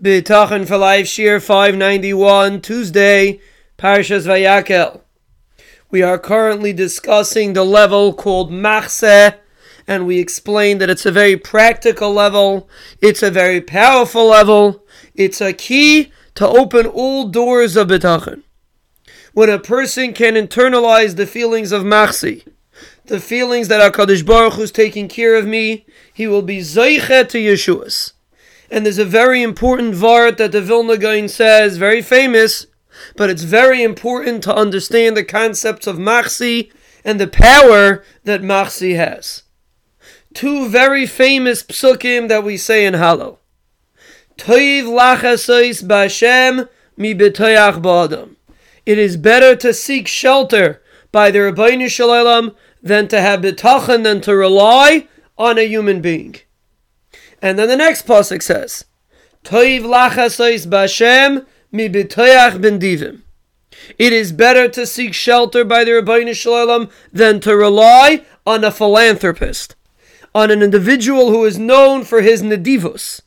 Bitachon for Life Shir 591, Tuesday, Parshas Vayakel. We are currently discussing the level called Machse, and we explained that it's a very practical level, it's a very powerful level, it's a key to open all doors of Bitachon. When a person can internalize the feelings of Machse, the feelings that HaKadosh Baruch Hu is taking care of me, he will be Zeiche to Yeshua's. And there's a very important vart that the Vilna Gaon says, very famous, but it's very important to understand the concepts of Machsi and the power that Machsi has. Two very famous psukim that we say in Hallel. Toiv lachasais b'Hashem mi b'toyach ba'adam. It is better to seek shelter by the Ribono Shel Olam than to have bitachon than to rely on a human being. And then the next pasuk says, "Toiv lachasais b'Hashem mi b'toyach ben divim." It is better to seek shelter by the Ribono Shel Olam than to rely on a philanthropist, on an individual who is known for his nedivus,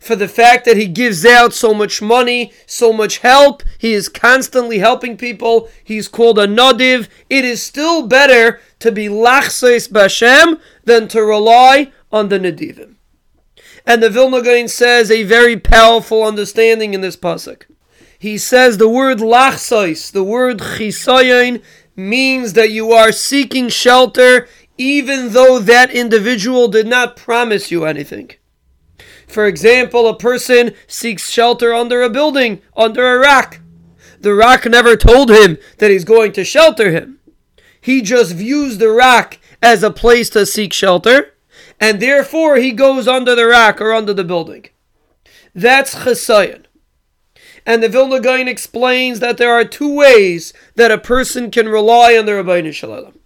for the fact that he gives out so much money, so much help. He is constantly helping people. He's called a nadiv. It is still better to be lachseis b'Hashem than to rely on the nedivim. And the Vilna Gaon says a very powerful understanding in this pasuk. He says the word lachsais, the word chisayin, means that you are seeking shelter even though that individual did not promise you anything. For example, a person seeks shelter under a building, under a rock. The rock never told him that he's going to shelter him. He just views the rock as a place to seek shelter and therefore he goes under the rock or under the building. That's chesayin. And the Vilna Gaon explains that there are two ways that a person can rely on the Ribono Shel Olam.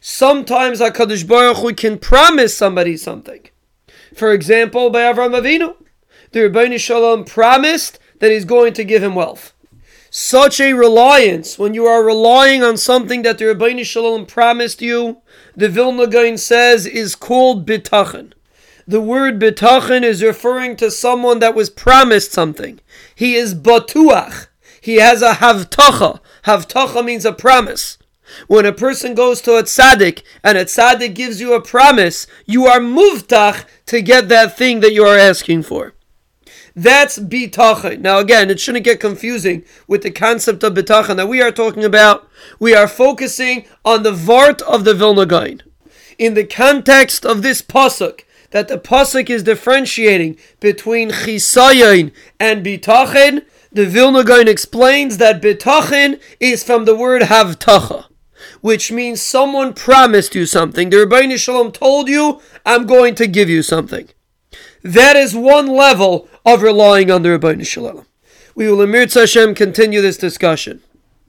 Sometimes HaKadosh Baruch Hu can promise somebody something. For example, by Avram Avinu, the Ribono Shel Olam promised that he's going to give him wealth. Such a reliance, when you are relying on something that the Ribono Shel Olam promised you, the Vilna Gaon says is called bitachon. The word bitachon is referring to someone that was promised something. He is batuach. He has a havtacha. Havtacha means a promise. When a person goes to a tzaddik and a tzaddik gives you a promise, you are muvtach to get that thing that you are asking for. That's bitachon. Now again, it shouldn't get confusing with the concept of bitachon that we are talking about. We are focusing on the vart of the Vilna Gaon. In the context of this pasuk, that the pasuk is differentiating between chisayin and bitachon, the Vilna Gaon explains that bitachon is from the word havtacha, which means someone promised you something. The Ribono Shel Olam told you, I'm going to give you something. That is one level of relying on the Ribono Shel Olam. We will, Emir Hashem, continue this discussion.